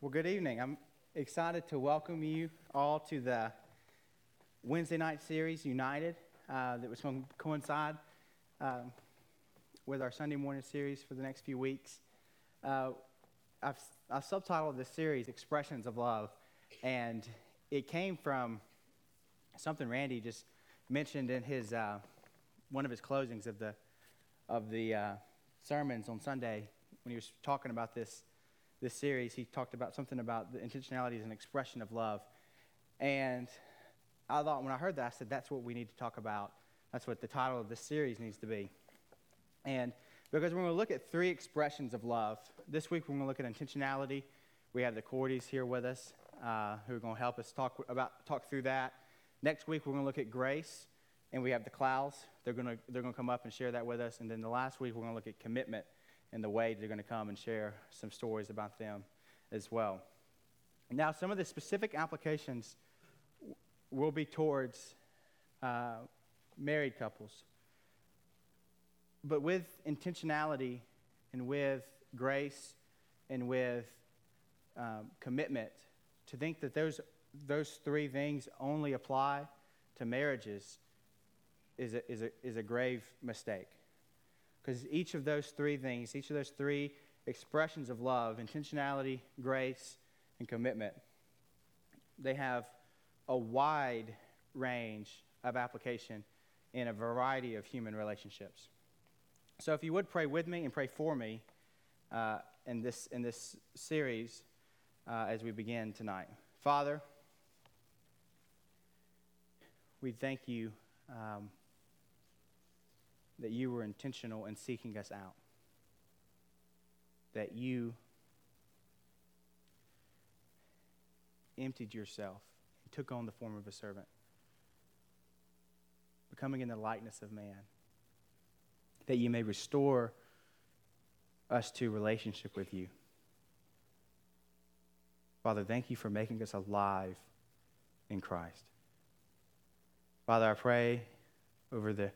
Well, good evening. I'm excited to welcome you all to the Wednesday night series, United, uh, that was going to coincide um, with our Sunday morning series for the next few weeks. Uh, I've, I've subtitled this series Expressions of Love, and it came from something Randy just mentioned in his uh, one of his closings of the of the uh, sermons on Sunday when he was talking about this this series, he talked about something about the intentionality as an expression of love. And I thought when I heard that, I said, that's what we need to talk about. That's what the title of this series needs to be. And because we're going to look at three expressions of love. This week, we're going to look at intentionality. We have the Cordys here with us uh, who are going to help us talk, about, talk through that. Next week, we're going to look at grace. And we have the Clouds. They're going, to, they're going to come up and share that with us. And then the last week, we're going to look at commitment and the way they're going to come and share some stories about them as well. Now, some of the specific applications will be towards uh, married couples. But with intentionality and with grace and with um, commitment, to think that those, those three things only apply to marriages is a, is a, is a grave mistake. Because each of those three things, each of those three expressions of love intentionality, grace, and commitment they have a wide range of application in a variety of human relationships. So, if you would pray with me and pray for me uh, in, this, in this series uh, as we begin tonight. Father, we thank you um, that you were intentional in seeking us out, that you emptied yourself and took on the form of a servant, becoming in the likeness of man, that you may restore us to relationship with you. Father, thank you for making us alive in Christ. Father, I pray over the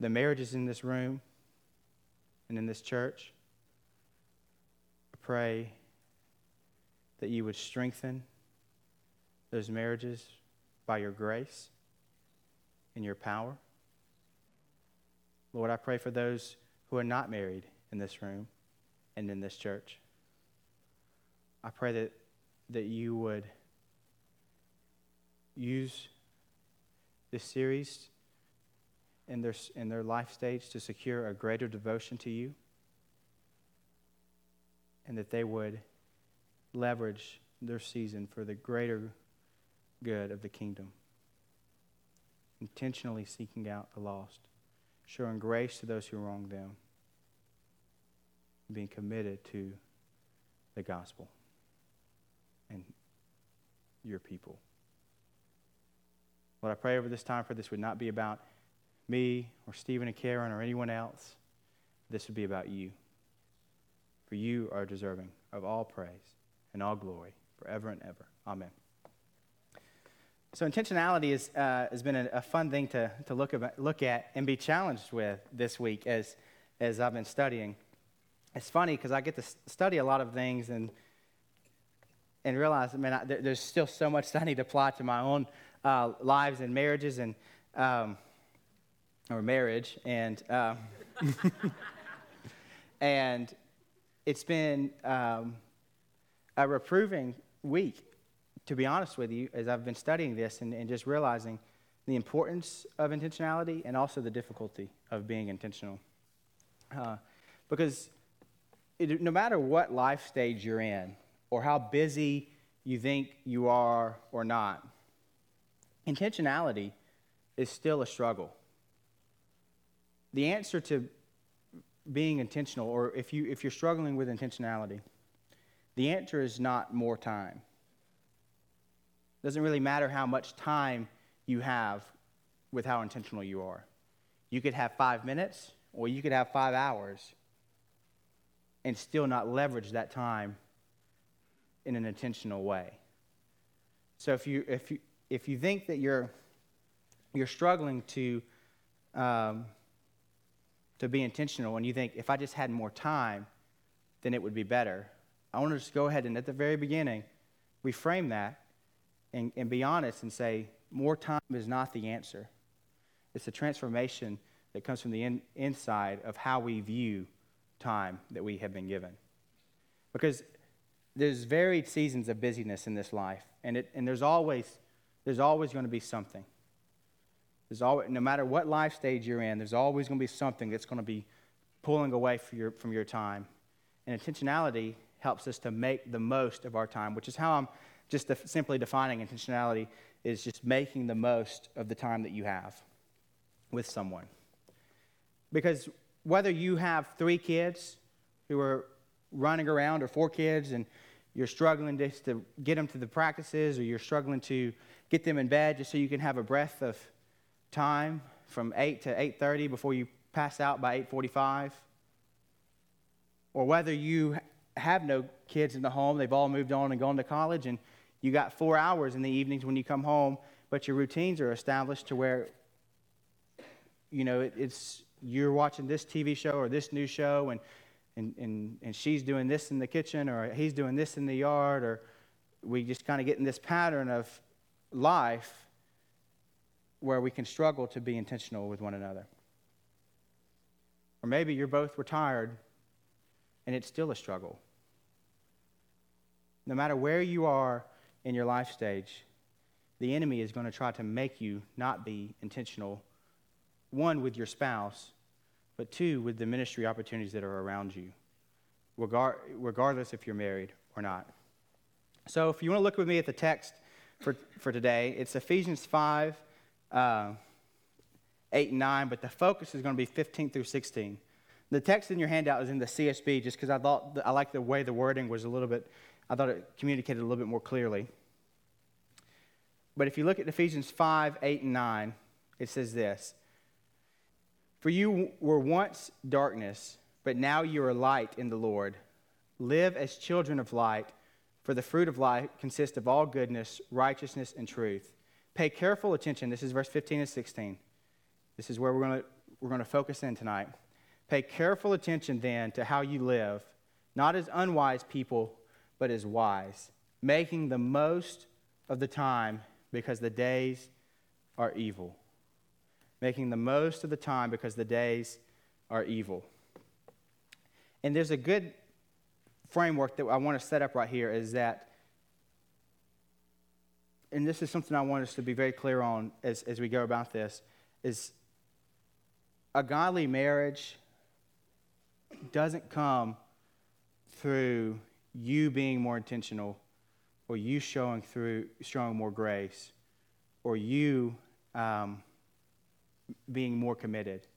the marriages in this room and in this church. I pray that you would strengthen those marriages by your grace and your power. Lord, I pray for those who are not married in this room and in this church. I pray that, that you would use this series in their, in their life stage to secure a greater devotion to you, and that they would leverage their season for the greater good of the kingdom, intentionally seeking out the lost, showing grace to those who wrong them, being committed to the gospel. And your people. What I pray over this time for this would not be about me or Stephen and Karen or anyone else. This would be about you. For you are deserving of all praise and all glory forever and ever. Amen. So, intentionality is, uh, has been a, a, fun thing to, to look, about, look at and be challenged with this week as, as I've been studying. It's funny because I get to study a lot of things and, and realize, man, I, there, there's still so much that I need to apply to my own uh, lives and marriages. And um, or marriage, and uh, and it's been um, a reproving week, to be honest with you, as I've been studying this and, and just realizing the importance of intentionality and also the difficulty of being intentional. Uh, because it, no matter what life stage you're in or how busy you think you are or not, intentionality is still a struggle the answer to being intentional, or if, you, if you're struggling with intentionality, the answer is not more time. It doesn't really matter how much time you have with how intentional you are. You could have five minutes, or you could have five hours, and still not leverage that time in an intentional way. So if you, if you, if you think that you're, you're struggling to um, to be intentional and you think, if I just had more time, then it would be better, I want to just go ahead and at the very beginning, reframe that and, and be honest and say, more time is not the answer. It's a transformation that comes from the in, inside of how we view time that we have been given. Because there's varied seasons of busyness in this life, and, it, and there's always, there's always going to be something. There's always, no matter what life stage you're in, there's always going to be something that's going to be pulling away from your, from your time. And intentionality helps us to make the most of our time, which is how I'm just def- simply defining intentionality is just making the most of the time that you have with someone. Because whether you have three kids who are running around or four kids and you're struggling to, to get them to the practices or you're struggling to get them in bed just so you can have a breath of time from 8 to 8.30 before you pass out by 8.45 or whether you have no kids in the home they've all moved on and gone to college and you got four hours in the evenings when you come home but your routines are established to where you know it, it's you're watching this tv show or this new show and and, and, and she's doing this in the kitchen or he's doing this in the yard or we just kind of get in this pattern of life where we can struggle to be intentional with one another. Or maybe you're both retired and it's still a struggle. No matter where you are in your life stage, the enemy is going to try to make you not be intentional, one, with your spouse, but two, with the ministry opportunities that are around you, regardless if you're married or not. So, if you want to look with me at the text for, for today, it's Ephesians 5, uh, 8 and 9, but the focus is going to be 15 through 16. The text in your handout is in the CSB just because I thought I like the way the wording was a little bit, I thought it communicated a little bit more clearly. But if you look at Ephesians 5, 8, and 9, it says this for you were once darkness, but now you are light in the Lord. Live as children of light, for the fruit of light consists of all goodness, righteousness, and truth. Pay careful attention. This is verse 15 and 16. This is where we're going to, we're going to focus in tonight. Pay careful attention then to how you live, not as unwise people, but as wise, making the most of the time because the days are evil making the most of the time because the days are evil. And there's a good framework that I want to set up right here is that, and this is something I want us to be very clear on as, as we go about this, is a godly marriage doesn't come through you being more intentional or you showing through showing more grace or you um, being more committed.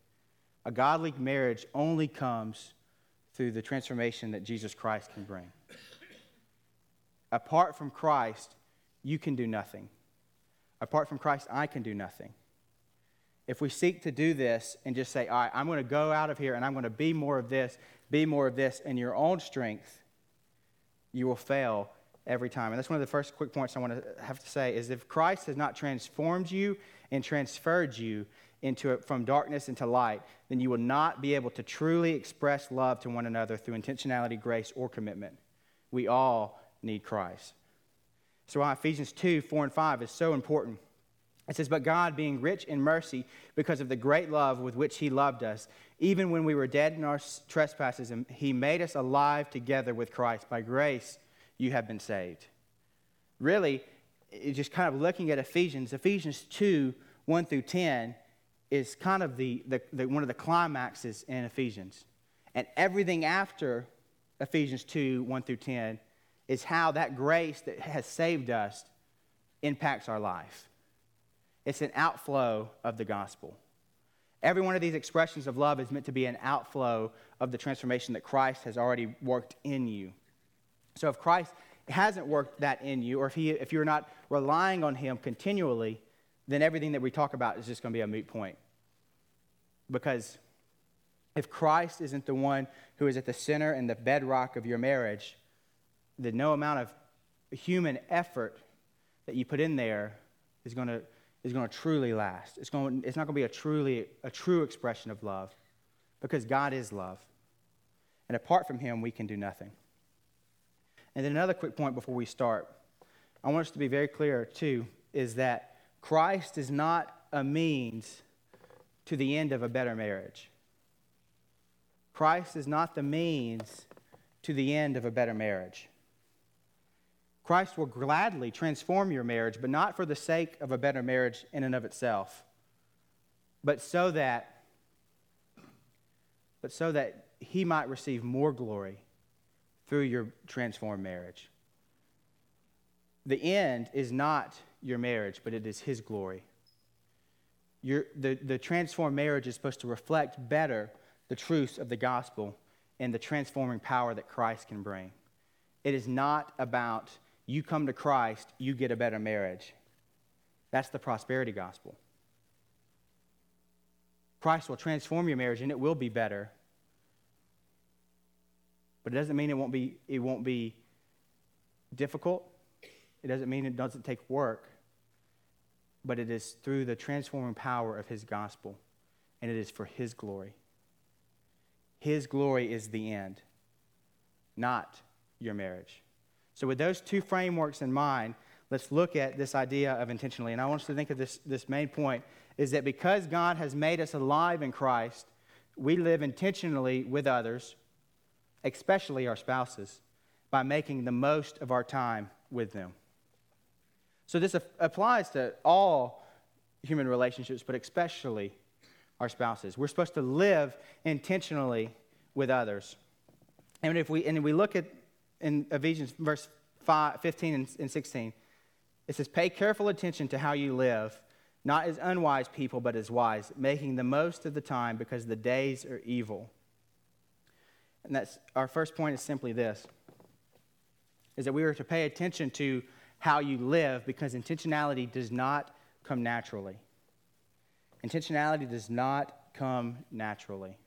A godly marriage only comes through the transformation that Jesus Christ can bring. Apart from Christ, you can do nothing. Apart from Christ, I can do nothing. If we seek to do this and just say, all right, I'm going to go out of here and I'm going to be more of this, be more of this in your own strength, you will fail every time. And that's one of the first quick points I want to have to say is if Christ has not transformed you and transferred you, into from darkness into light, then you will not be able to truly express love to one another through intentionality, grace, or commitment. We all need Christ. So why Ephesians 2, 4, and 5 is so important. It says, But God, being rich in mercy, because of the great love with which He loved us, even when we were dead in our trespasses, He made us alive together with Christ. By grace, you have been saved. Really, just kind of looking at Ephesians, Ephesians 2, 1 through 10, is kind of the, the, the, one of the climaxes in Ephesians. And everything after Ephesians 2 1 through 10 is how that grace that has saved us impacts our life. It's an outflow of the gospel. Every one of these expressions of love is meant to be an outflow of the transformation that Christ has already worked in you. So if Christ hasn't worked that in you, or if, he, if you're not relying on Him continually, then everything that we talk about is just going to be a moot point. Because if Christ isn't the one who is at the center and the bedrock of your marriage, then no amount of human effort that you put in there is going to, is going to truly last. It's, going, it's not going to be a, truly, a true expression of love because God is love. And apart from Him, we can do nothing. And then another quick point before we start. I want us to be very clear, too, is that Christ is not a means to the end of a better marriage. Christ is not the means to the end of a better marriage. Christ will gladly transform your marriage, but not for the sake of a better marriage in and of itself, but so that but so that he might receive more glory through your transformed marriage. The end is not your marriage, but it is his glory. Your, the, the transformed marriage is supposed to reflect better the truths of the gospel and the transforming power that Christ can bring. It is not about you come to Christ, you get a better marriage. That's the prosperity gospel. Christ will transform your marriage and it will be better. But it doesn't mean it won't be, it won't be difficult. It doesn't mean it doesn't take work. But it is through the transforming power of his gospel, and it is for his glory. His glory is the end, not your marriage. So, with those two frameworks in mind, let's look at this idea of intentionally. And I want us to think of this, this main point is that because God has made us alive in Christ, we live intentionally with others, especially our spouses, by making the most of our time with them. So, this applies to all human relationships, but especially our spouses. We're supposed to live intentionally with others. And if we, and we look at in Ephesians verse 5, 15 and, and 16, it says, Pay careful attention to how you live, not as unwise people, but as wise, making the most of the time because the days are evil. And that's our first point is simply this is that we are to pay attention to how you live because intentionality does not come naturally. Intentionality does not come naturally.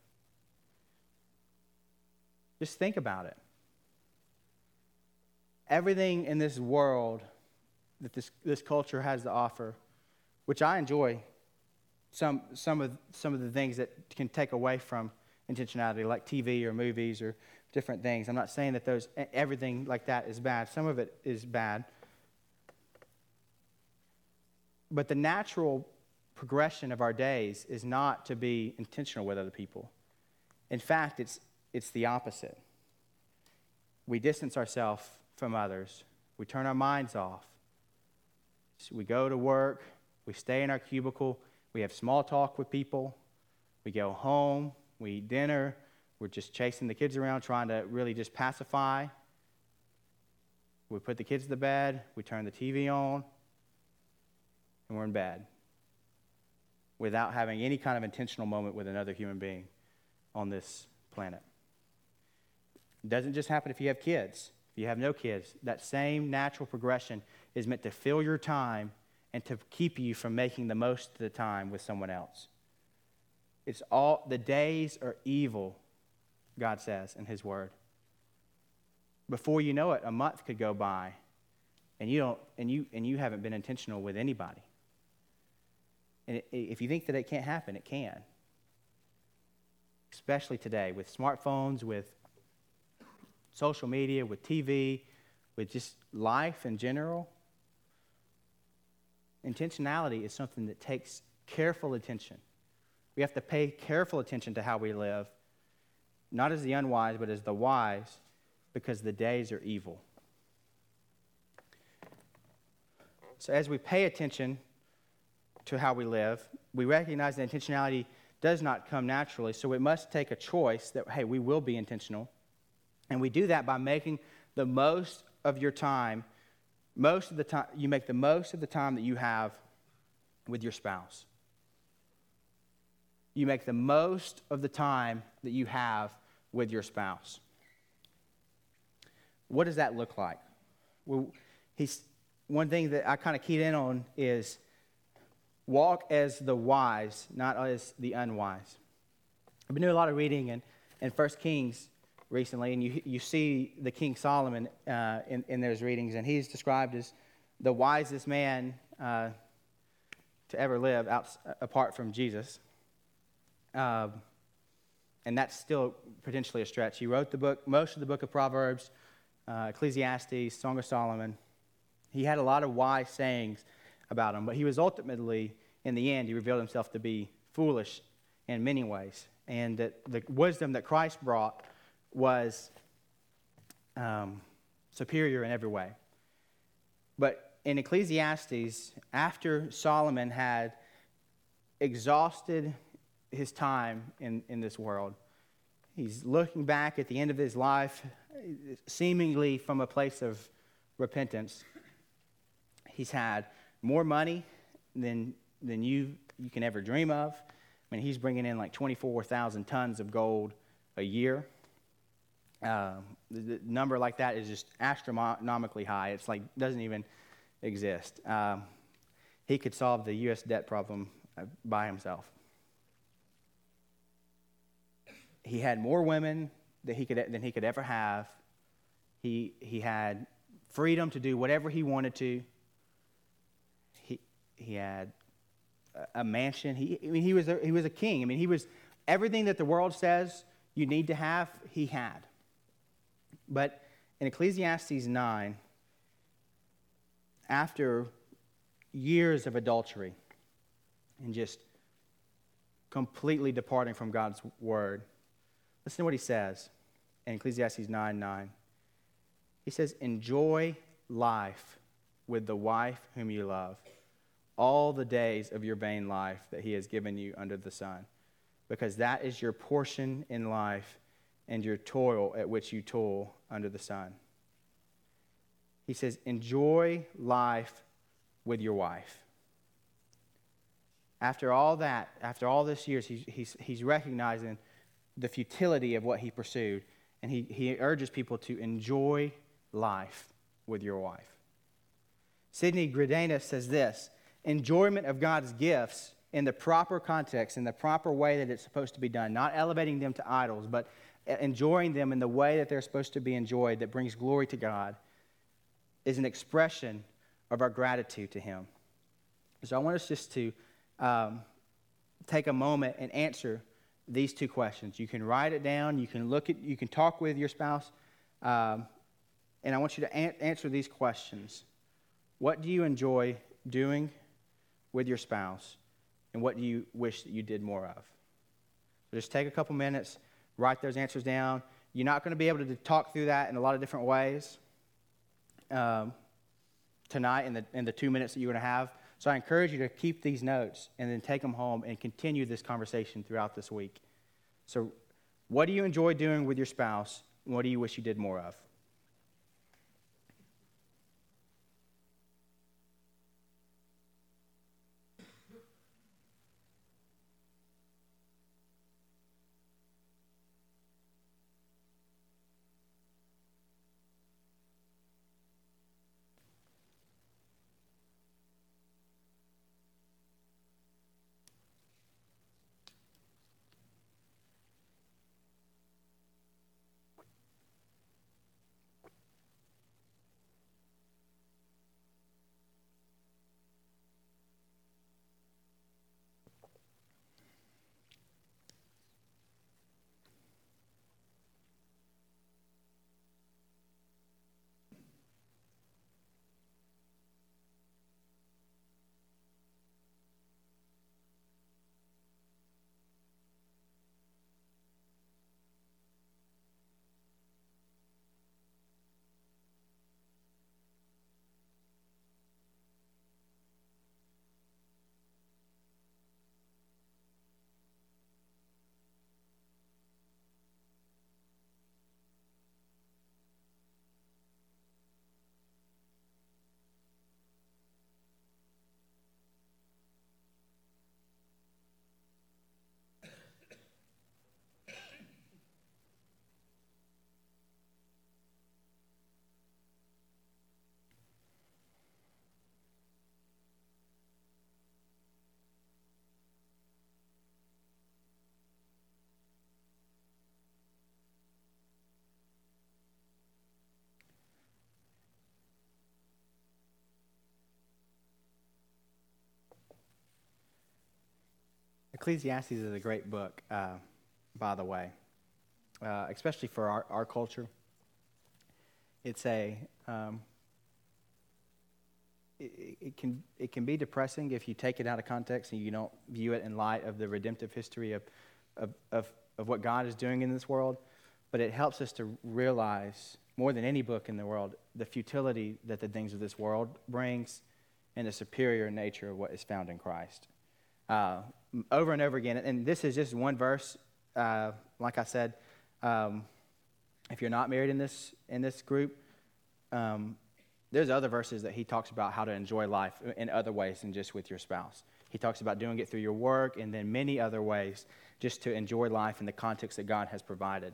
Just think about it. Everything in this world that this, this culture has to offer, which I enjoy, some, some, of, some of the things that can take away from intentionality, like TV or movies or different things. I'm not saying that those, everything like that is bad. Some of it is bad. But the natural progression of our days is not to be intentional with other people. In fact, it's, it's the opposite. We distance ourselves from others, we turn our minds off. So we go to work, we stay in our cubicle, we have small talk with people, we go home, we eat dinner, we're just chasing the kids around, trying to really just pacify. We put the kids to bed, we turn the TV on, and we're in bed without having any kind of intentional moment with another human being on this planet. It doesn't just happen if you have kids. If you have no kids, that same natural progression is meant to fill your time and to keep you from making the most of the time with someone else. It's all the days are evil, God says in his word. Before you know it, a month could go by and you don't and you and you haven't been intentional with anybody. And if you think that it can't happen, it can. Especially today with smartphones, with social media, with TV, with just life in general. Intentionality is something that takes careful attention. We have to pay careful attention to how we live, not as the unwise, but as the wise, because the days are evil. So, as we pay attention to how we live. We recognize that intentionality does not come naturally, so we must take a choice that, hey, we will be intentional. And we do that by making the most of your time, most of the time, you make the most of the time that you have with your spouse. You make the most of the time that you have with your spouse. What does that look like? Well, he's, one thing that I kind of keyed in on is Walk as the wise, not as the unwise. I've been doing a lot of reading in, in 1 Kings recently, and you, you see the King Solomon uh, in, in those readings, and he's described as the wisest man uh, to ever live out, apart from Jesus. Um, and that's still potentially a stretch. He wrote the book, most of the book of Proverbs. uh, Ecclesiastes, Song of Solomon. He had a lot of wise sayings about him, but he was ultimately, in the end, he revealed himself to be foolish in many ways. And that the wisdom that Christ brought was um, superior in every way. But in Ecclesiastes, after Solomon had exhausted his time in, in this world, he's looking back at the end of his life, seemingly from a place of repentance. He's had more money than, than you, you can ever dream of. I mean, he's bringing in like 24,000 tons of gold a year. Uh, the, the, number like that is just astronomically high. It's like doesn't even exist. Um, he could solve the U.S. debt problem uh, by himself. He had more women that he could, than he could ever have. He, he had freedom to do whatever he wanted to. He, he had a, a mansion. He, I mean, he, was a, he was a king. I mean, he was everything that the world says you need to have, he had. But in Ecclesiastes 9, after years of adultery and just completely departing from God's word, listen to what he says in Ecclesiastes 9 9. He says, Enjoy life with the wife whom you love, all the days of your vain life that he has given you under the sun, because that is your portion in life and your toil at which you toil under the sun. He says, Enjoy life with your wife. After all that, after all this years, he's, he's, he's recognizing the futility of what he pursued, and he, he urges people to enjoy life with your wife. Sidney Greidanus says this enjoyment of God's gifts in the proper context, in the proper way that it's supposed to be done, not elevating them to idols, but enjoying them in the way that they're supposed to be enjoyed that brings glory to God is an expression of our gratitude to Him. So I want us just to um, take a moment and answer these two questions. You can write it down. You can look at. You can talk with your spouse, um, and I want you to an- answer these questions. What do you enjoy doing with your spouse, and what do you wish that you did more of? So just take a couple minutes write those answers down. You're not going to be able to talk through that in a lot of different ways um, tonight in the, in the two minutes that you're going to have. So I encourage you to keep these notes and then take them home and continue this conversation throughout this week. So, what do you enjoy doing with your spouse? What do you wish you did more of? Ecclesiastes is a great book, uh, by the way, uh, especially for our, our culture. it's a um, it, it, can it can be depressing if you take it out of context and you don't view it in light of the redemptive history of of, of, of what God is doing in this world. But it helps us to realize more than any book in the world the futility that the things of this world brings and the superior nature of what is found in Christ. Uh, over and over again, and this is just one verse. Uh, like I said, um, if you're not married in this in this group, um, there's other verses that he talks about how to enjoy life in other ways than just with your spouse. He talks about doing it through your work and then many other ways just to enjoy life in the context that God has provided.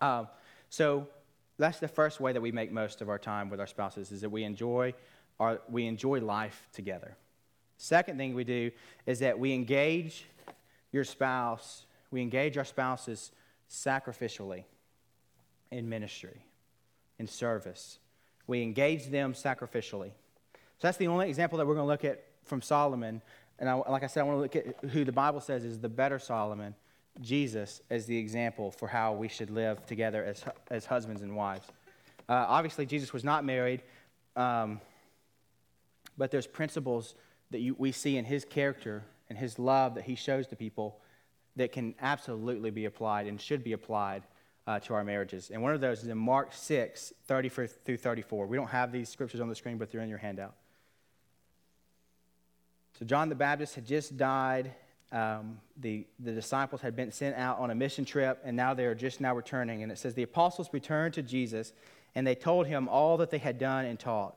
Uh, so that's the first way that we make most of our time with our spouses is that we enjoy, our, we enjoy life together. Second thing we do is that we engage your spouse, we engage our spouses sacrificially in ministry, in service we engage them sacrificially. So that's the only example that we're going to look at from Solomon. And I, like I said, I want to look at who the Bible says is the better Solomon, Jesus, as the example for how we should live together as, as husbands and wives. Uh, obviously, Jesus was not married, um, but there's principles that you, we see in his character and his love that he shows to people that can absolutely be applied and should be applied uh, to our marriages. And one of those is in Mark 6, 30 through 34. We don't have these scriptures on the screen, but they're in your handout. So John the Baptist had just died. Um, the, the disciples had been sent out on a mission trip, and now they are just now returning. And it says, The apostles returned to Jesus, and they told him all that they had done and taught.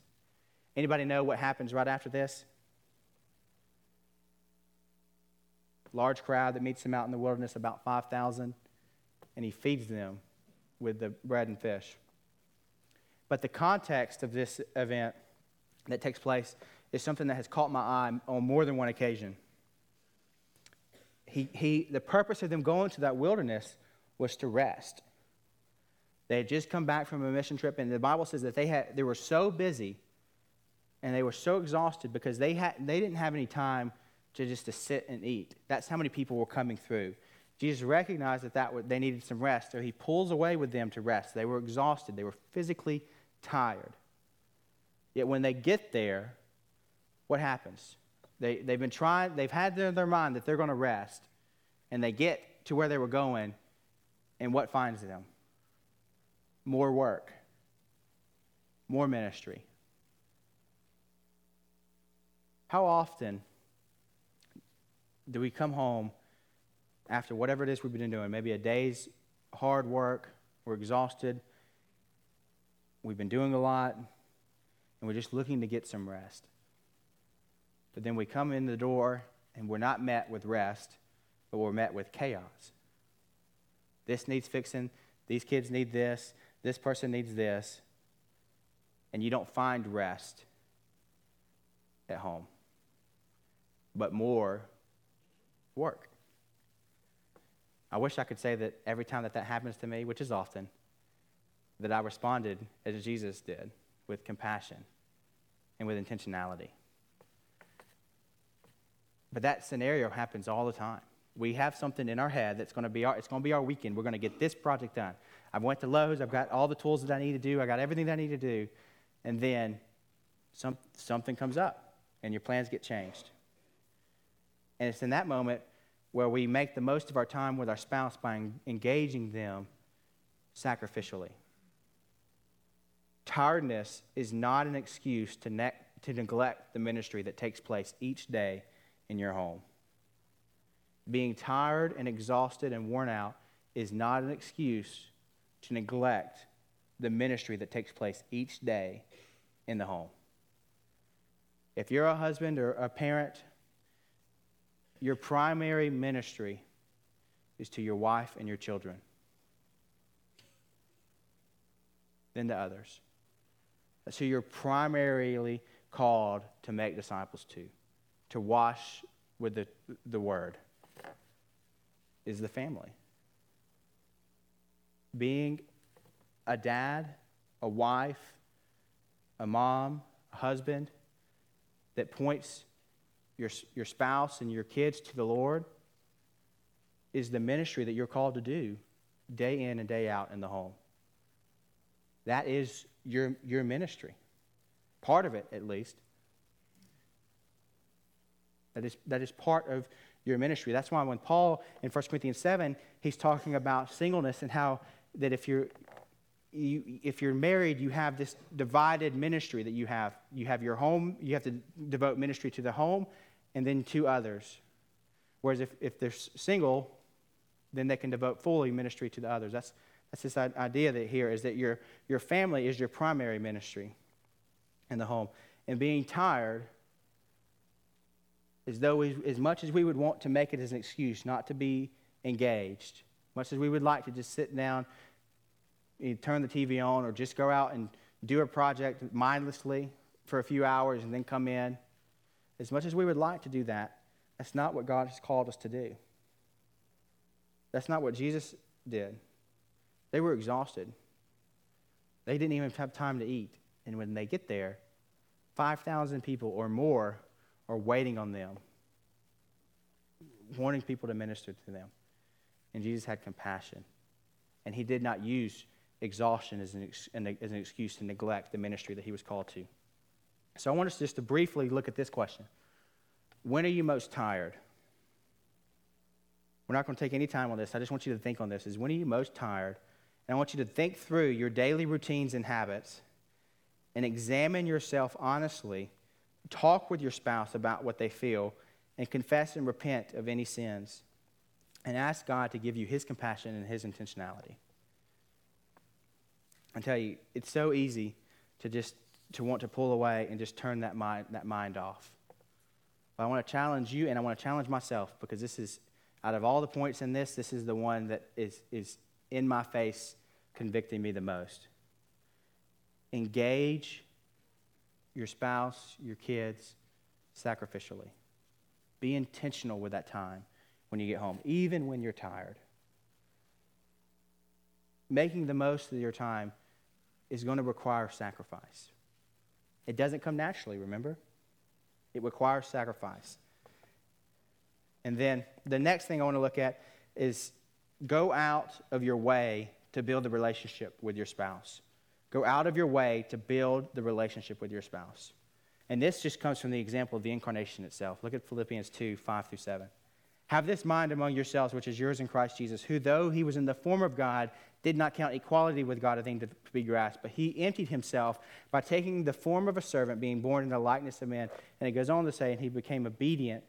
Anybody know what happens right after this? Large crowd that meets him out in the wilderness, about 5,000 and he feeds them with the bread and fish. But the context of this event that takes place is something that has caught my eye on more than one occasion. He, he, the purpose of them going to that wilderness was to rest. They had just come back from a mission trip, and the Bible says that they, had, they were so busy and they were so exhausted because they, had, they didn't have any time to just to sit and eat. That's how many people were coming through. Jesus recognized that, that they needed some rest, so he pulls away with them to rest. They were exhausted, they were physically tired. Yet when they get there, what happens? They, they've been trying, they've had in their mind that they're going to rest, and they get to where they were going, and what finds them? More work, more ministry. How often do we come home after whatever it is we've been doing, maybe a day's hard work, we're exhausted, we've been doing a lot, and we're just looking to get some rest. But then we come in the door and we're not met with rest, but we're met with chaos. This needs fixing, these kids need this, this person needs this, and you don't find rest at home, but more work. I wish I could say that every time that that happens to me, which is often, that I responded as Jesus did with compassion and with intentionality. But that scenario happens all the time. We have something in our head that's going to be our, it's going to be our weekend. We're going to get this project done. I went to Lowe's. I've got all the tools that I need to do. I got everything that I need to do. And then some, something comes up and your plans get changed. And it's in that moment where we make the most of our time with our spouse by engaging them sacrificially. Tiredness is not an excuse to, ne- to neglect the ministry that takes place each day in your home. Being tired and exhausted and worn out is not an excuse to neglect the ministry that takes place each day in the home. If you're a husband or a parent your primary ministry is to your wife and your children, then to others. That's who you're primarily called to make disciples to, to wash with the, the word, is the family. Being a dad, a wife, a mom, a husband that points your, your spouse and your kids to the Lord is the ministry that you're called to do day in and day out in the home. That is your, your ministry. Part of it, at least. That is, that is part of your ministry. That's why when Paul in 1 Corinthians 7, he's talking about singleness and how that if you're, you, if you're married, you have this divided ministry that you have. You have your home, you have to devote ministry to the home and then to others. Whereas if, if they're single, then they can devote fully ministry to the others. That's, that's this idea that here is that your, your family is your primary ministry in the home. And being tired, as though we, as much as we would want to make it as an excuse not to be engaged, much as we would like to just sit down, turn the TV on, or just go out and do a project mindlessly for a few hours and then come in, as much as we would like to do that, that's not what God has called us to do. That's not what Jesus did. They were exhausted. They didn't even have time to eat. And when they get there, 5,000 people or more are waiting on them, wanting people to minister to them. And Jesus had compassion. And he did not use exhaustion as an, as an excuse to neglect the ministry that he was called to. So I want us just to briefly look at this question When are you most tired? We're not going to take any time on this. I just want you to think on this. Is when are you most tired? And I want you to think through your daily routines and habits and examine yourself honestly. Talk with your spouse about what they feel and confess and repent of any sins. And ask God to give you his compassion and his intentionality. I tell you, it's so easy to just to want to pull away and just turn that mind, that mind off. But I want to challenge you and I want to challenge myself because this is out of all the points in this, this is the one that is, is in my face convicting me the most. Engage your spouse, your kids sacrificially. Be intentional with that time when you get home, even when you're tired. Making the most of your time is going to require sacrifice. It doesn't come naturally, remember? It requires sacrifice. And then the next thing I want to look at is go out of your way to build the relationship with your spouse. Go out of your way to build the relationship with your spouse. And this just comes from the example of the incarnation itself. Look at Philippians 2 5 through 7. Have this mind among yourselves, which is yours in Christ Jesus, who, though he was in the form of God, did not count equality with God a thing to be grasped, but he emptied himself by taking the form of a servant, being born in the likeness of man. And it goes on to say, and he became obedient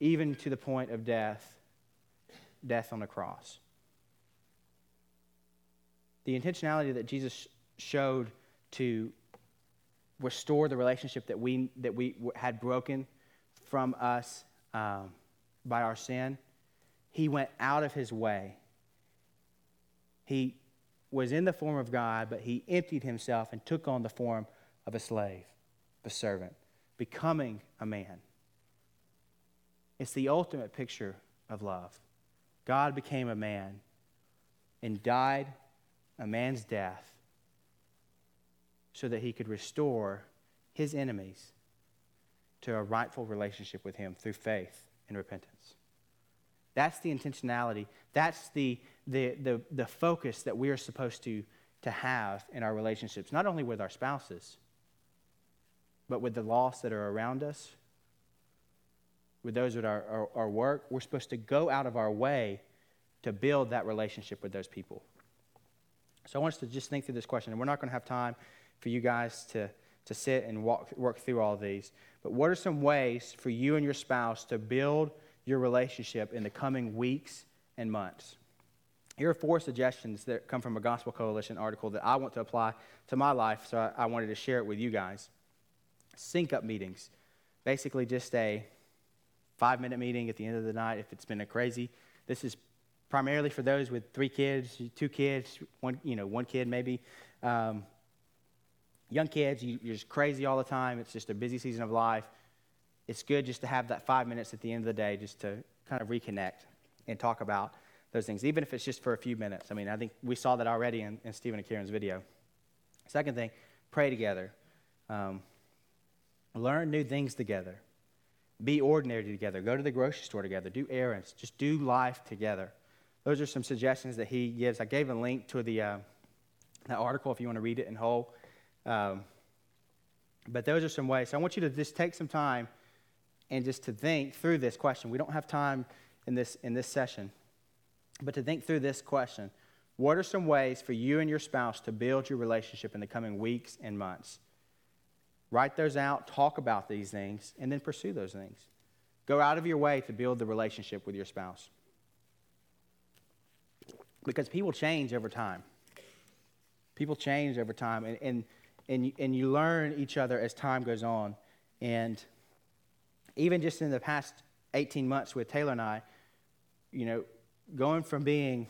even to the point of death, death on the cross. The intentionality that Jesus showed to restore the relationship that we, that we had broken from us um, by our sin, he went out of his way. He was in the form of God, but he emptied himself and took on the form of a slave, a servant, becoming a man. It's the ultimate picture of love. God became a man and died a man's death so that he could restore his enemies to a rightful relationship with him through faith and repentance. That's the intentionality. That's the, the, the, the focus that we are supposed to, to have in our relationships, not only with our spouses, but with the lost that are around us, with those at our, our, our work, we're supposed to go out of our way to build that relationship with those people. So I want us to just think through this question, and we're not going to have time for you guys to, to sit and walk, work through all these. But what are some ways for you and your spouse to build your relationship in the coming weeks and months? Here are four suggestions that come from a Gospel Coalition article that I want to apply to my life, so I, I wanted to share it with you guys. Sync up meetings. Basically, just a five minute meeting at the end of the night if it's been a crazy. This is primarily for those with three kids, two kids, one, you know, one kid maybe. Um, young kids, you, you're just crazy all the time. It's just a busy season of life. It's good just to have that five minutes at the end of the day just to kind of reconnect and talk about those things, even if it's just for a few minutes. I mean, I think we saw that already in, in Stephen and Karen's video. Second thing, pray together. Um, learn new things together. Be ordinary together. Go to the grocery store together. Do errands. Just do life together. Those are some suggestions that he gives. I gave a link to the uh, that article if you want to read it in whole. Um, but those are some ways. So I want you to just take some time and just to think through this question. We don't have time in this in this session, but to think through this question. What are some ways for you and your spouse to build your relationship in the coming weeks and months? Write those out, talk about these things, and then pursue those things. Go out of your way to build the relationship with your spouse. Because people change over time. People change over time, and, and, and, you, and you learn each other as time goes on. And even just in the past 18 months with Taylor and I, you know, going from being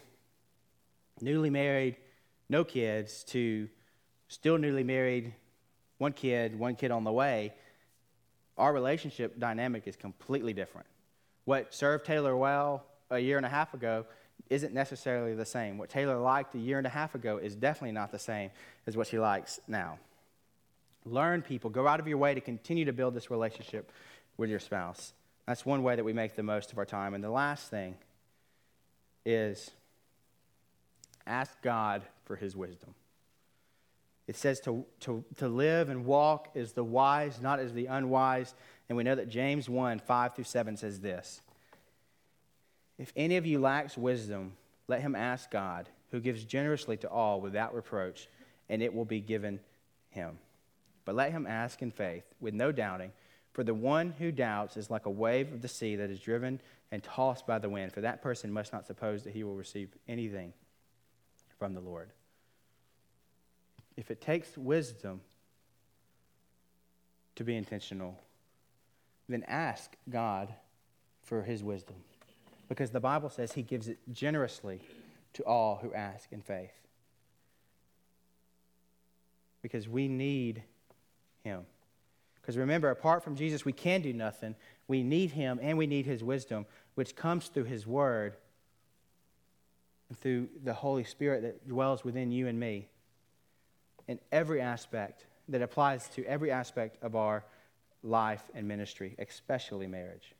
newly married, no kids, to still newly married, one kid, one kid on the way, our relationship dynamic is completely different. What served Taylor well a year and a half ago isn't necessarily the same. What Taylor liked a year and a half ago is definitely not the same as what she likes now. Learn people, go out of your way to continue to build this relationship with your spouse. That's one way that we make the most of our time. And the last thing is ask God for his wisdom. It says to, to, to live and walk as the wise, not as the unwise. And we know that James 1 5 through 7 says this If any of you lacks wisdom, let him ask God, who gives generously to all without reproach, and it will be given him. But let him ask in faith, with no doubting. For the one who doubts is like a wave of the sea that is driven and tossed by the wind. For that person must not suppose that he will receive anything from the Lord. If it takes wisdom to be intentional, then ask God for his wisdom. Because the Bible says he gives it generously to all who ask in faith. Because we need him. Because remember, apart from Jesus, we can do nothing. We need him and we need his wisdom, which comes through his word and through the Holy Spirit that dwells within you and me in every aspect, that applies to every aspect of our life and ministry, especially marriage.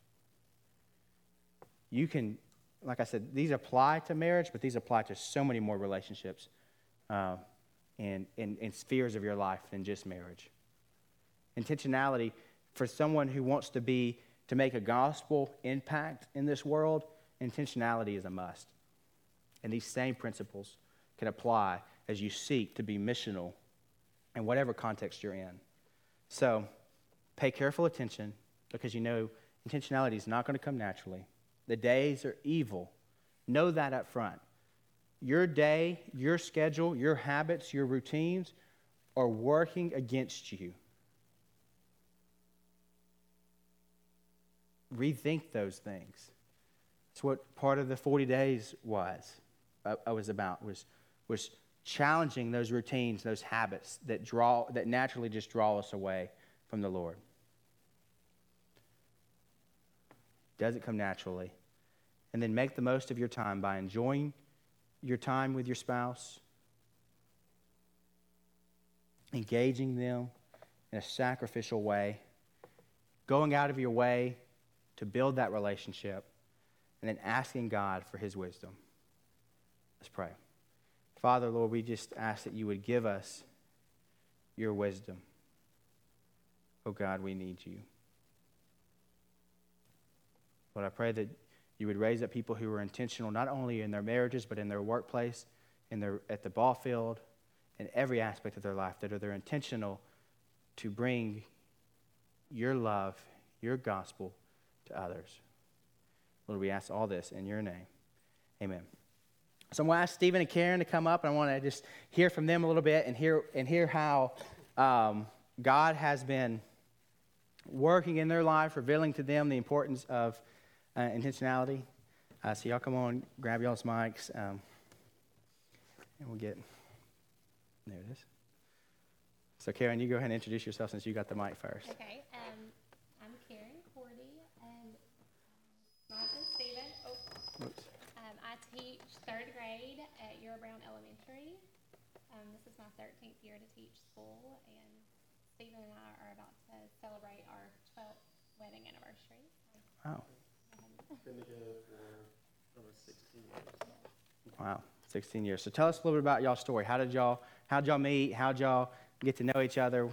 You can, like I said, these apply to marriage, but these apply to so many more relationships uh, and, and, and spheres of your life than just marriage. Intentionality for someone who wants to be to make a gospel impact in this world, intentionality is a must. And these same principles can apply as you seek to be missional in whatever context you're in. So pay careful attention because you know intentionality is not going to come naturally. The days are evil. Know that up front. Your day, your schedule, your habits, your routines are working against you. Rethink those things. That's what part of the 40 days was. I, was about was was challenging those routines, those habits that draw that naturally just draw us away from the Lord. Does it come naturally? And then make the most of your time by enjoying your time with your spouse, engaging them in a sacrificial way, going out of your way to build that relationship, and then asking God for his wisdom. Let's pray. Father, Lord, we just ask that you would give us your wisdom. Oh God, we need you. Lord, I pray that you would raise up people who are intentional not only in their marriages, but in their workplace, in their, at the ball field, in every aspect of their life, that are they're intentional to bring your love, your gospel to others. Lord, we ask all this in your name. Amen. So I'm going to ask Stephen and Karen to come up, and I want to just hear from them a little bit and hear, and hear how um, God has been working in their life, revealing to them the importance of uh, intentionality. Uh, so y'all come on, grab y'all's mics, um, and we'll get, there it is. So Karen, you go ahead and introduce yourself since you got the mic first. Okay, um, I'm Karen Cordy, and my husband's Steven. Oh, Oops. um, I teach third grade at Eura Brown Elementary. Um, this is my thirteenth year to teach school, and Stephen and I are about to celebrate our twelfth wedding anniversary. So, Wow. um, Been together for almost sixteen years. Wow. 16 years. So tell us a little bit about y'all's story. How did y'all how'd y'all meet? How'd y'all get to know each other?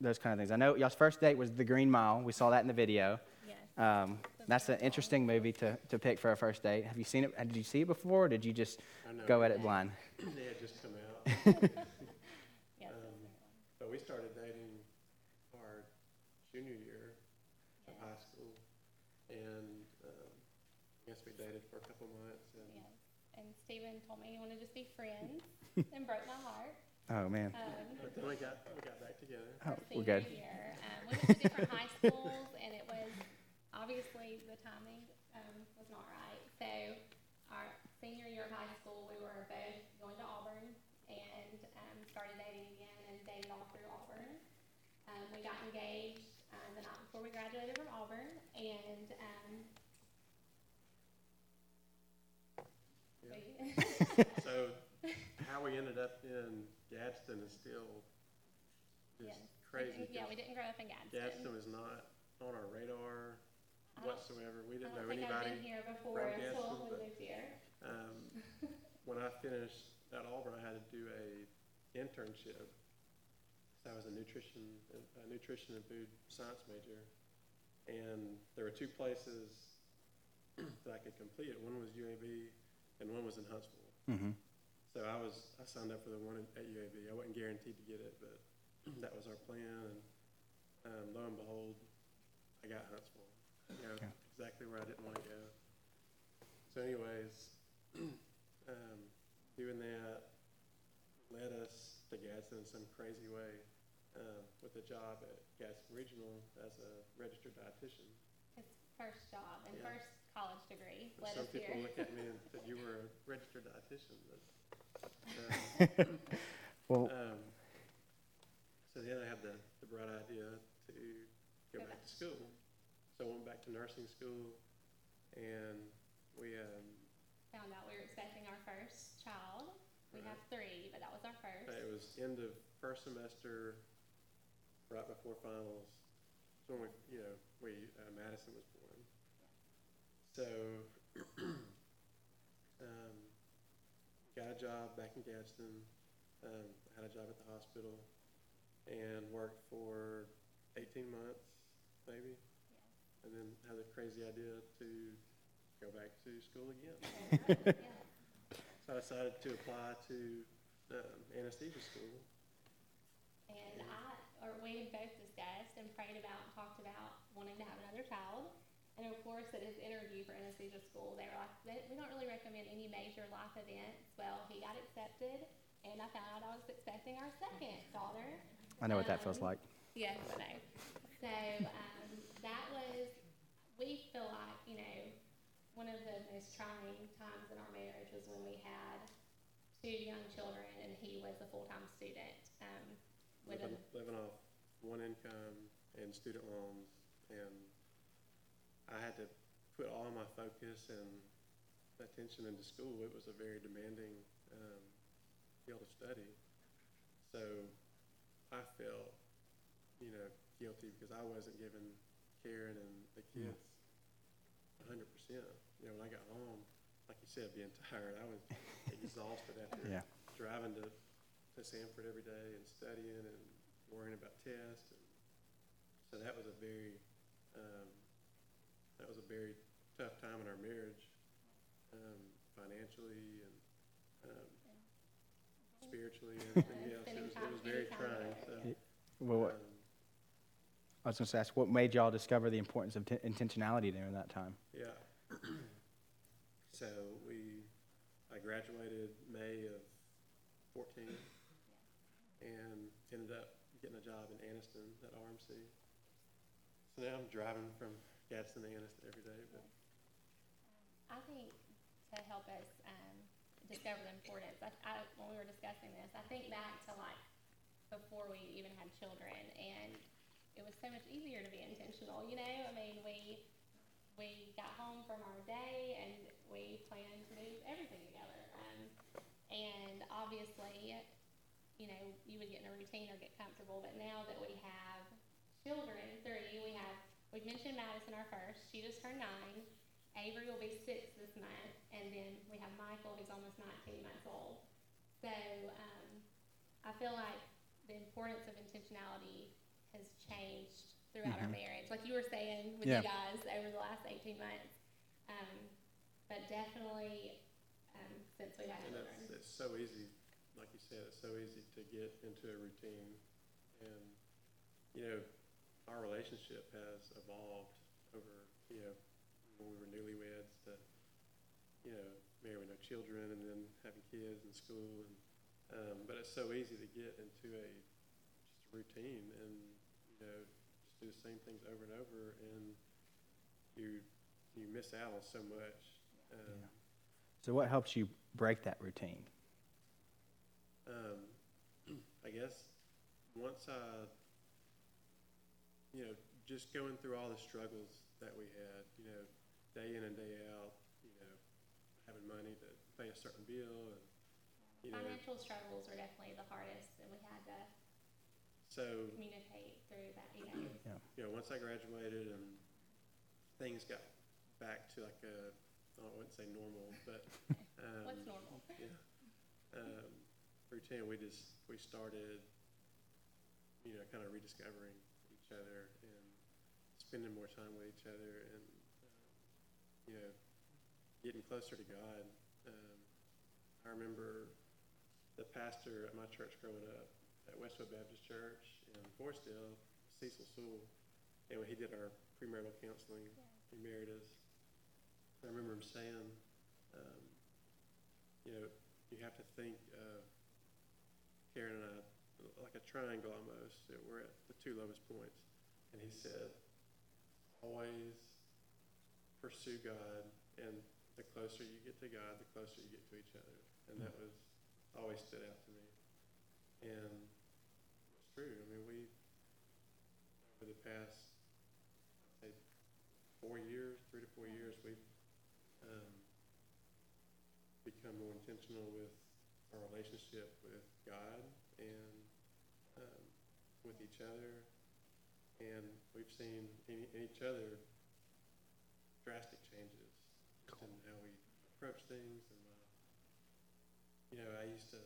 Those kind of things. I know y'all's first date was the Green Mile. We saw that in the video. yes, Um, that's an interesting movie to, to pick for a first date. Have you seen it? Did you see it before, or did you just go at it blind? They had just come out. yes. Um, But we started dating our junior year of high school. And, um, I guess we dated for a couple months and yes. And Steven told me he wanted to just be friends, and broke my heart. Oh man. Um, but then we got, we got back together. Oh, we're good. year. Um, we went to different high schools, and it was obviously the timing um, was not right. So, our of high school, we were both going to Auburn and um, started dating again and dated all through Auburn. Um, we got engaged um, the night before we graduated from Auburn, and um, Yeah. So how we ended up in Gadsden is still just crazy. Yeah, we didn't grow up in Gadsden. Gadsden was not on our radar whatsoever. We didn't know think I've anybody. been here before from until we moved here. Um, when I finished at Auburn, I had to do a internship. So I was a nutrition, a nutrition and food science major, and there were two places that I could complete it. One was UAB, and one was in Huntsville. Mm-hmm. So I was I signed up for the one at UAB. I wasn't guaranteed to get it, but that was our plan. And um, lo and behold, I got Huntsville. You know, Yeah. exactly where I didn't want to go. So, anyways, um, doing that led us to Gadsden in some crazy way um, with a job at Gadsden Regional as a registered dietitian. His first job and Yeah. first college degree led Some us people here. look at me and said you were a registered dietitian, but. Um, Well, Um, so then I had the, the bright idea to go Go back back to school. So I went back to nursing school and we, um, Found out we were expecting our first child. We Right. have three, but that was our first. it was end of first semester, right before finals. So when we, you know, we, uh, Madison was born. So, um, got a job back in Gadsden, um, had a job at the hospital and worked for eighteen months, maybe. And then had a crazy idea to go back to school again. So I decided to apply to, um, anesthesia school. And I, or we had both discussed and prayed about and talked about wanting to have another child. And of course, at his interview for anesthesia school, they were like, "They- we don't really recommend any major life events. Well, he got accepted, and I found out I was expecting our second daughter. I know what that feels Um, like. Yes, I know. So um, that was, we feel like, you know, one of the most trying times in our marriage was when we had two young children and he was a full-time student. Um, with a, living, living off one income and student loans, and I had to put all my focus and attention into school. It was a very demanding um, field of study, so I felt, you know, guilty because I wasn't giving Karen and the kids a hundred percent. You know, when I got home, like you said, being tired, I was exhausted after Yeah. driving to, to Samford every day and studying and worrying about tests. And so that was a very, um, that was a very tough time in our marriage, um, financially and, um, spiritually and everything else. It was, it was very trying, so. Well, what, um, I was going to ask, what made y'all discover the importance of t- intentionality during that time? Yeah. So we, I graduated May of fourteen and ended up getting a job in Anniston at RMC. So now I'm driving from Gadsden to Anniston every day, but I think to help us um, discover the importance, I, I, when we were discussing this, I think back to like before we even had children, and it was so much easier to be intentional. You know, I mean, we we got home from our day and we plan to move everything together. Um, and obviously, you know, you would get in a routine or get comfortable. But now that we have children, three, we have, we've mentioned Madison, our first. She just turned nine. Avery will be six this month. And then we have Michael, who's almost 19 months old. So um, I feel like the importance of intentionality has changed throughout our Mhm. marriage. Like you were saying with Yeah. you guys over the last 18 months. Um, but definitely um, since we had And children. it's, it's so easy, like you said, it's so easy to get into a routine. And, you know, our relationship has evolved over, you know, when we were newlyweds to, you know, married with no children and then having kids and school. And, um, but it's so easy to get into a just a routine and, you know, just do the same things over and over and you, you miss out on so much. Um, Yeah. So what helps you break that routine? um, I guess once I, you know, just going through all the struggles that we had, you know, day in and day out, you know, having money to pay a certain bill and, you know, Financial struggles were definitely the hardest, and we had to so, communicate through that, you know. you know, once I graduated and things got back to like a, I wouldn't say normal, but, um. What's normal? Yeah. Um, routine, we just, we started, you know, kind of rediscovering each other and spending more time with each other and, um, you know, getting closer to God. Um, I remember the pastor at my church growing up, at Westwood Baptist Church in Forestdale, Cecil Sewell, and when he did our premarital counseling, he married us. I remember him saying, um, you know, you have to think of Karen and I like a triangle almost. that We're at the two lowest points. And he said, always pursue God, and the closer you get to God, the closer you get to each other. And that was always stood out to me. And it's true. I mean, we, over the past, I'd say, four years, three to four years, we've become more intentional with our relationship with God and um, with each other. And we've seen in, in each other drastic changes just in how we approach things. And, uh, you know, I used to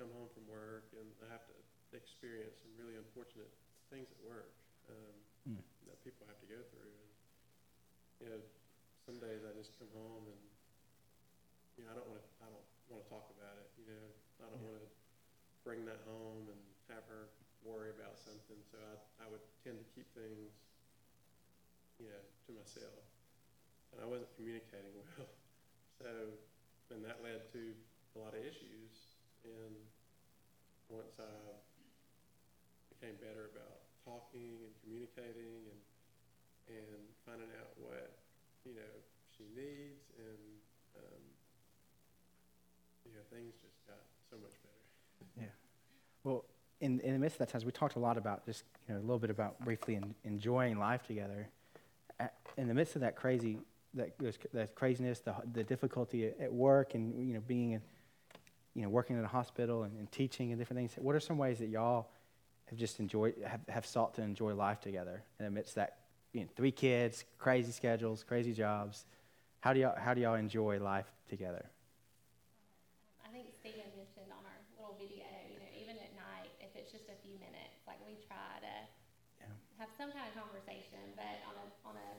come home from work and I have to experience some really unfortunate things at work um, Mm. that people have to go through. And, you know, some days I just come home and, I don't want to, I don't want to talk about it, you know, I don't Yeah. want to bring that home and have her worry about something, so I, I would tend to keep things, you know, to myself. And I wasn't communicating well, so, and that led to a lot of issues, and once I became better about talking and communicating and, and finding out what, you know, she needs and, things just got so much better. Yeah. Well, in, in the midst of that time, we talked a lot about just, you know, a little bit about briefly en- enjoying life together. In the midst of that crazy, that, that craziness, the, the difficulty at, work and, you know, being, in, you know, working in a hospital and, and teaching and different things, what are some ways that y'all have just enjoyed, have, have sought to enjoy life together in the midst of that, you know, three kids, crazy schedules, crazy jobs? How do y'all, how do y'all enjoy life together? I think Stephen mentioned on our little video, you know, even at night, if it's just a few minutes, like we try to Yeah. Have some kind of conversation, but on a, on a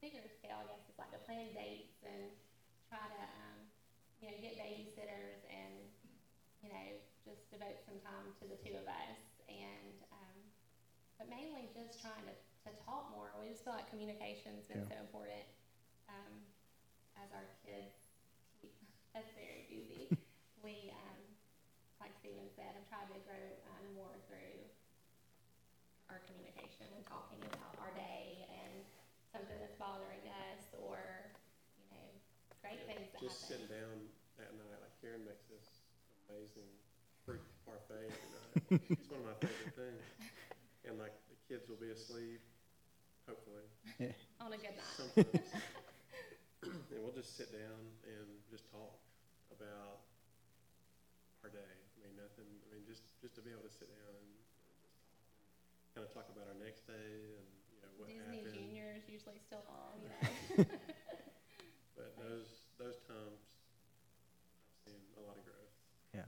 bigger scale, I guess it's like to plan dates and try to, um, you know, get babysitters and, you know, just devote some time to the two of us. And, um, but mainly just trying to, to talk more. We just feel like communication's been Yeah. so important, um, as our kids keep us very busy. we, um, like Stephen said, have tried to grow um, more through communication and talking about our day and something that's bothering us or, you know, great things that Just happen. sitting down at night, like Karen makes this amazing fruit parfait every night. It's one of my favorite things. And like, the kids will be asleep, hopefully, On a good night. sometimes. And we'll just sit down and just talk about our day. I mean, nothing, I mean, just, just to be able to sit down and just kind of talk about our next day and, you know, what Disney happened. Junior is usually still on, you know. But those, those times, I've seen a lot of growth. Yeah.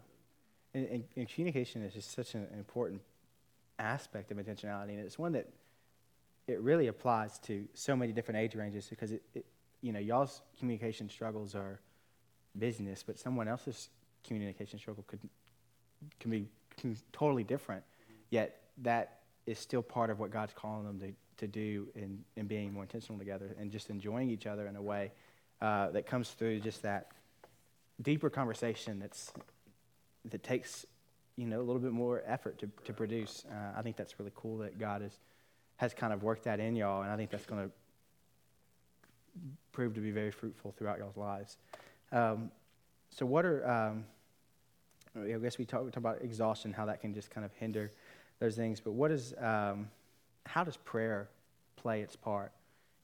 And, and, and communication is just such an important aspect of intentionality, and it's one that it really applies to so many different age ranges because it, it you know, y'all's communication struggles are business, but someone else's communication struggle could can be can totally different. Mm-hmm. Yet that is still part of what God's calling them to, to do in, in being more intentional together and just enjoying each other in a way uh, that comes through just that deeper conversation that's that takes you know a little bit more effort to, to produce. Uh, I think that's really cool that God has has kind of worked that in y'all, and I think that's going to prove to be very fruitful throughout y'all's lives. Um, so, what are um, I guess we talked talk about exhaustion, how that can just kind of hinder those things. But what is um, how does prayer play its part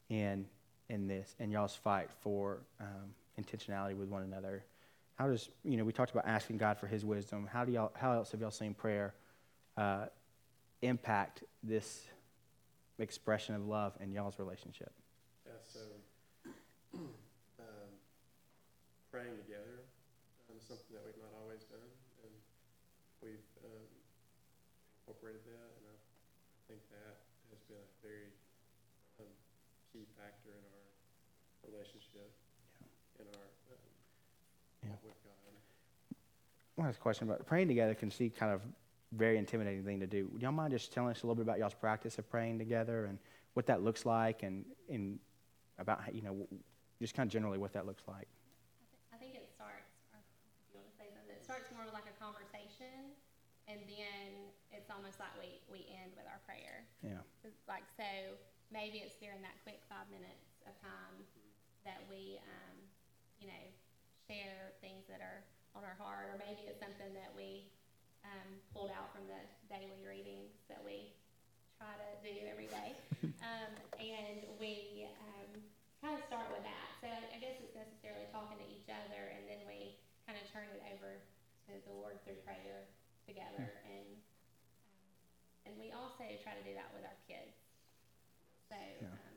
in in this in y'all's fight for um, intentionality with one another? How does you know we talked about asking God for His wisdom? How do y'all how else have y'all seen prayer uh, impact this expression of love in y'all's relationship? Yeah, so, um, praying together, um, is something that we've not always done, and we've, um, incorporated that, and I think that has been a very, um, key factor in our relationship, in our, um, Yeah. with God. One last question about praying together can see kind of very intimidating thing to do. Would y'all mind just telling us a little bit about y'all's practice of praying together and what that looks like and, and about, how, you know, just kind of generally what that looks like? I think it starts, or if you want to say something, it starts more like a conversation, and then like we, we end with our prayer. Yeah. Like, so maybe it's during that quick five minutes of time that we, um, you know, share things that are on our heart, or maybe it's something that we, um, pulled out from the daily readings that we try to do every day. Um, and we, um, kind of start with that. So I guess it's necessarily talking to each other, and then we kind of turn it over to the Lord through prayer together. And um, and we also try to do that with our kids. So Yeah. um,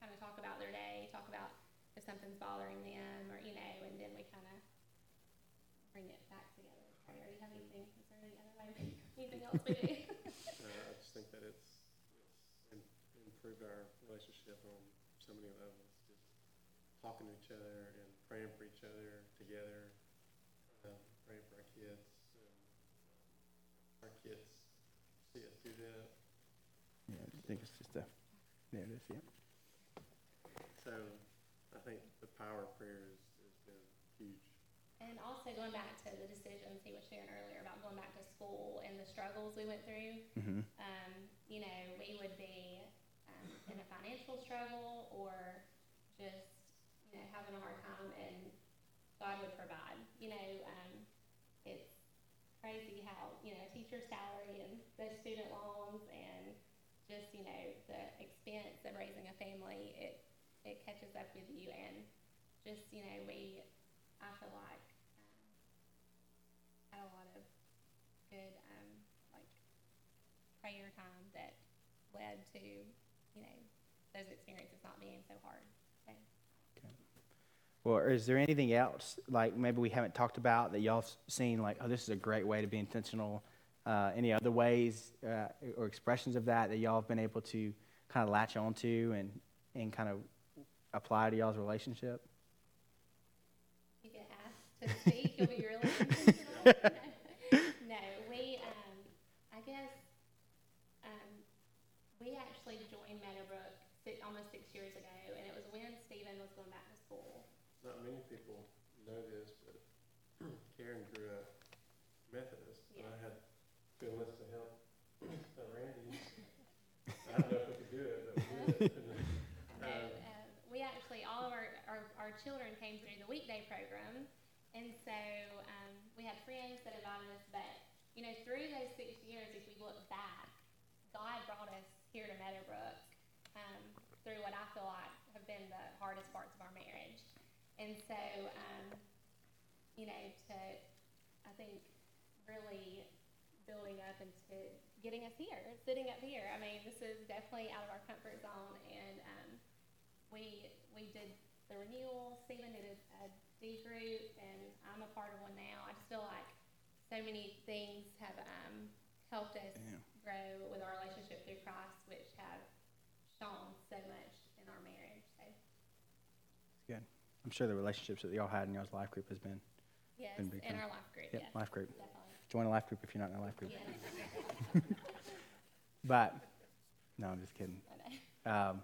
kind of talk about their day, talk about if something's bothering them, or you know, and then we kind of bring it back together. with Prayer. Do you have anything? Is there any other way? Anything else we do? Uh, I just think that it's, it's improved our relationship on so many levels, just talking to each other and praying for each other together, um, praying for our kids. and Our kids see us do that, Yeah, I think it's just a, there it is, yeah. so I think the power of prayer has, has been huge. And also going back to the decisions he was sharing earlier about going back to school and the struggles we went through. Mm-hmm. Um, you know, we would be um, in a financial struggle or just, you know, having a hard time and God would provide. You know, um, it's crazy how, you know, teacher salary and those student loans and just, you know, the expense of raising a family, it, it catches up with you and just, you know, we, I feel like, um, had a lot of good, um, like, prayer time that led to, you know, those experiences not being so hard. So, Well, is there anything else, like maybe we haven't talked about that y'all seen, like, oh, this is a great way to be intentional? Uh, any other ways uh, or expressions of that that y'all have been able to kind of latch onto and, and kind of apply to y'all's relationship? you get asked to speak, you'll be really intentional. no, we, um, I guess, um, we actually joined Meadowbrook six, almost six years ago, and it was when Stephen was going back to school. Not many people know this, but Karen grew up Methodist, and I had to enlist the help of Randy. I don't know if we could do it, but we did. No, Um, uh, we actually, all of our, our, our children came through the weekday program. And so um, we had friends that invited us, but you know, through those six years, if we look back, God brought us here to Meadowbrook um, through what I feel like have been the hardest parts of our marriage. And so, um, you know, to, I think, really building up into getting us here, sitting up here. I mean, this is definitely out of our comfort zone, and um, we we did the renewal. Stephen did a, a D group, and I'm a part of one now. I just feel like so many things have um, helped us Yeah. grow with our relationship through Christ, which have shown so much in our marriage. So, It's good. I'm sure the relationships that y'all had in y'all's life group has been. yes, Been big in our life group, Yep, yes, life group. definitely. Join a life group if you're not in a life group. Yes, But, no, I'm just kidding. Um,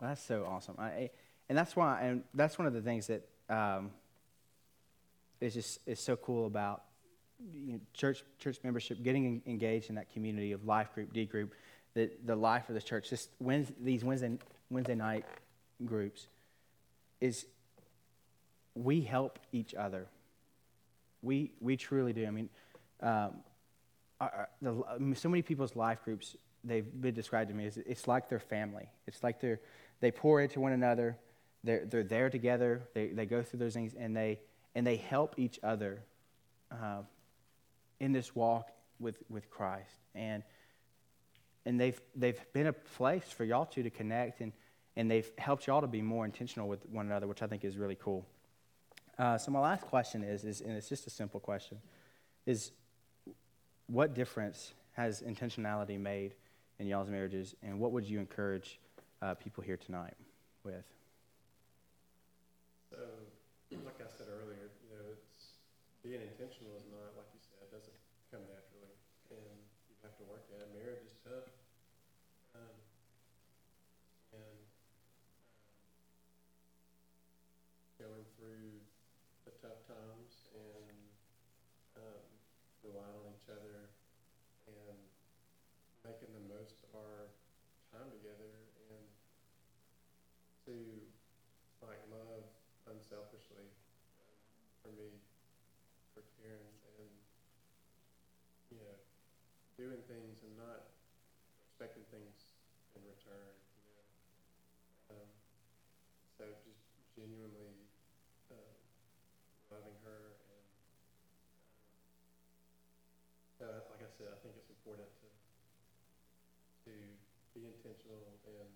well, that's so awesome. I, and that's why, and that's one of the things that um, is just is so cool about you know, church church membership, getting en- engaged in that community of life group, D group, the the life of the church. Just Wednesday, these Wednesday Wednesday night groups is we help each other. We we truly do. I mean, um, our- the, so many people's life groups they've been described to me as it's like their family. It's like they're they pour into one another. They're they're there together. They they go through those things and they and they help each other uh, in this walk with with Christ and and they've they've been a place for y'all two to connect and and they've helped y'all to be more intentional with one another, which I think is really cool. Uh, so my last question is is and it's just a simple question is what difference has intentionality made in y'all's marriages, and what would you encourage uh, people here tonight with? So, like I said earlier, you know, it's, being intentional is not, like you said, doesn't come naturally, and you have to work at it. Marriage is tough. Um, and, um, going through the tough times and, um, relying on each other and making the most of our time together and to, like, love unselfishly for me, for Karen, and you know, doing things and not expecting things in return. You know, um, so just genuinely um, loving her, and uh, like I said, I think it's important to to be intentional and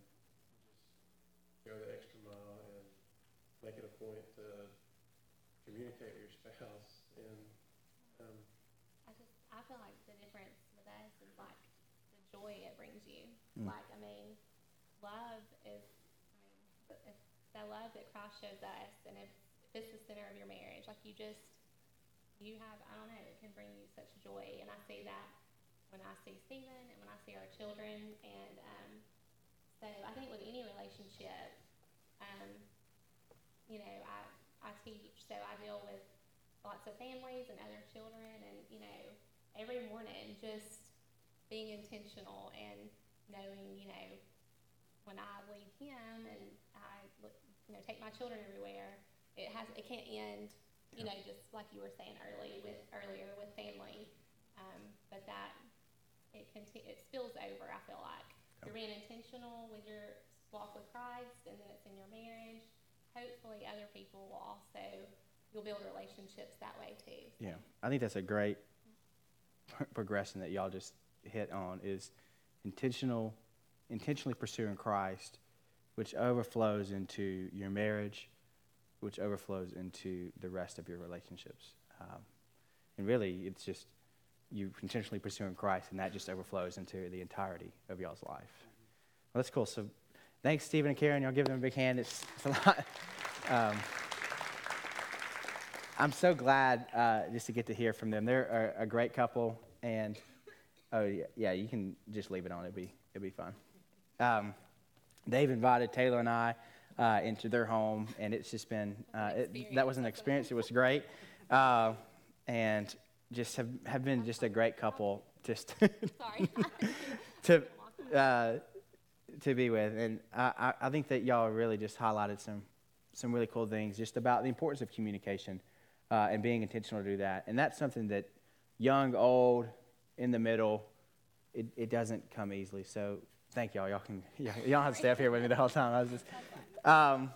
just go the extra mile and make it a point to communicate with your spouse and um, I just I feel like the difference with us is like the joy it brings you. Mm. Like I mean, love is I mean the- if the love that Christ shows us, and if, if it's the center of your marriage, like you just you have I don't know it can bring you such joy, and I see that when I see Stephen and when I see our children, and um, so I think with any relationship, um, you know I I teach, so I deal with lots of families and other children and you know every morning just being intentional and knowing you know when i leave him and i you know take my children everywhere it has it can't end you know just like you were saying early with earlier with family. Um, but that it conti- it spills over i feel like. You're being intentional with your walk with christ and then it's in your marriage hopefully other people will also you'll build relationships that way too. Yeah, I think that's a great progression that y'all just hit on is intentional, intentionally pursuing Christ, which overflows into your marriage, which overflows into the rest of your relationships. Um, and really, it's just you intentionally pursuing Christ, and that just overflows into the entirety of y'all's life. Well, that's cool. So, thanks, Stephen and Karen. Y'all give them a big hand. It's, it's a lot. Um, I'm so glad uh, just to get to hear from them. They're a, a great couple, and oh yeah, yeah, you can just leave it on. It'd be it'd be fun. Um, they've invited Taylor and I uh, into their home, and it's just been uh, it, that was an experience. It was great, uh, and just have have been just a great couple. Just Sorry. to uh, to be with, and I, I, think that y'all really just highlighted some some really cool things just about the importance of communication uh, and being intentional to do that. And that's something that young, old, in the middle. It, it doesn't come easily. So thank y'all. Y'all can y'all don't have up here with me the whole time. I was just, um,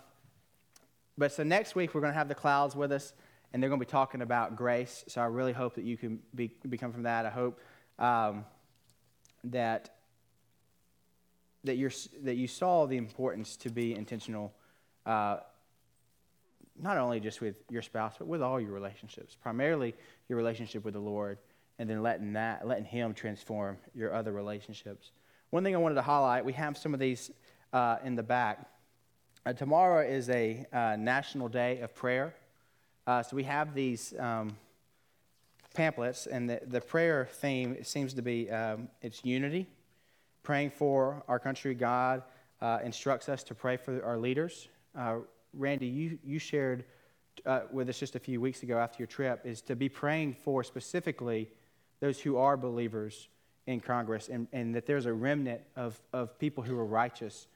but so next week we're going to have the clouds with us, and they're going to be talking about grace. So I really hope that you can be, become from that. I hope um, that that you that you saw the importance to be intentional. Uh, not only just with your spouse, but with all your relationships. Primarily your relationship with the Lord, and then letting that, letting Him transform your other relationships. One thing I wanted to highlight, we have some of these uh, in the back. Uh, tomorrow is a uh, national day of prayer. Uh, so we have these um, pamphlets, and the, the prayer theme seems to be um, it's unity, praying for our country. God uh, instructs us to pray for our leaders. Uh, Randy, you, you shared uh, with us just a few weeks ago after your trip is to be praying for specifically those who are believers in Congress and, and that there's a remnant of, of people who are righteous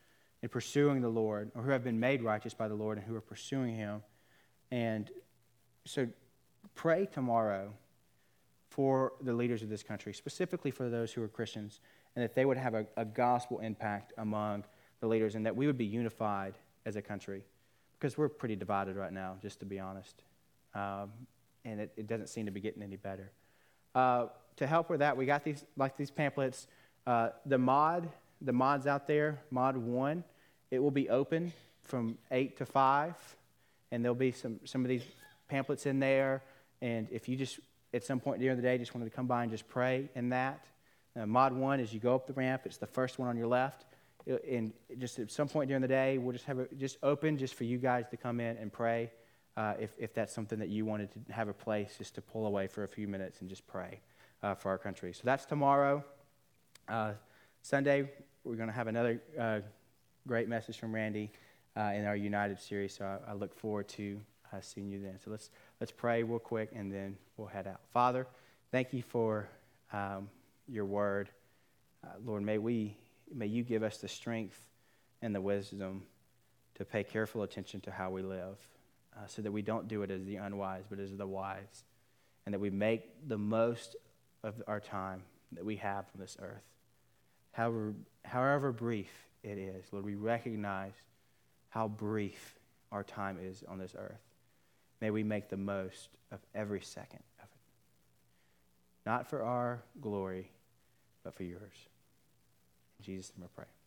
in pursuing the Lord or who have been made righteous by the Lord and who are pursuing Him. And so pray tomorrow for the leaders of this country, specifically for those who are Christians, and that they would have a, a gospel impact among the leaders and that we would be unified as a country because we're pretty divided right now, just to be honest. Um, and it, it, doesn't seem to be getting any better. Uh, to help with that, we got these like these pamphlets. Uh, the mod, the mods out there, mod one, it will be open from eight to five, and there'll be some some of these pamphlets in there. And if you just at some point during the day just wanted to come by and just pray in that, uh, mod one, as you go up the ramp, it's the first one on your left and just at some point during the day, we'll just have it just open just for you guys to come in and pray uh, if, if that's something that you wanted to have a place just to pull away for a few minutes and just pray uh, for our country. So that's tomorrow. Uh, Sunday, we're going to have another uh, great message from Randy uh, in our United series. So I, I look forward to seeing you then. So let's, let's pray real quick and then we'll head out. Father, thank you for um, your word. Lord, may we may you give us the strength and the wisdom to pay careful attention to how we live uh, so that we don't do it as the unwise, but as the wise, and that we make the most of our time that we have on this earth. However, however brief it is, Lord, we recognize how brief our time is on this earth. May we make the most of every second of it. Not for our glory, but for yours. In Jesus' name I pray.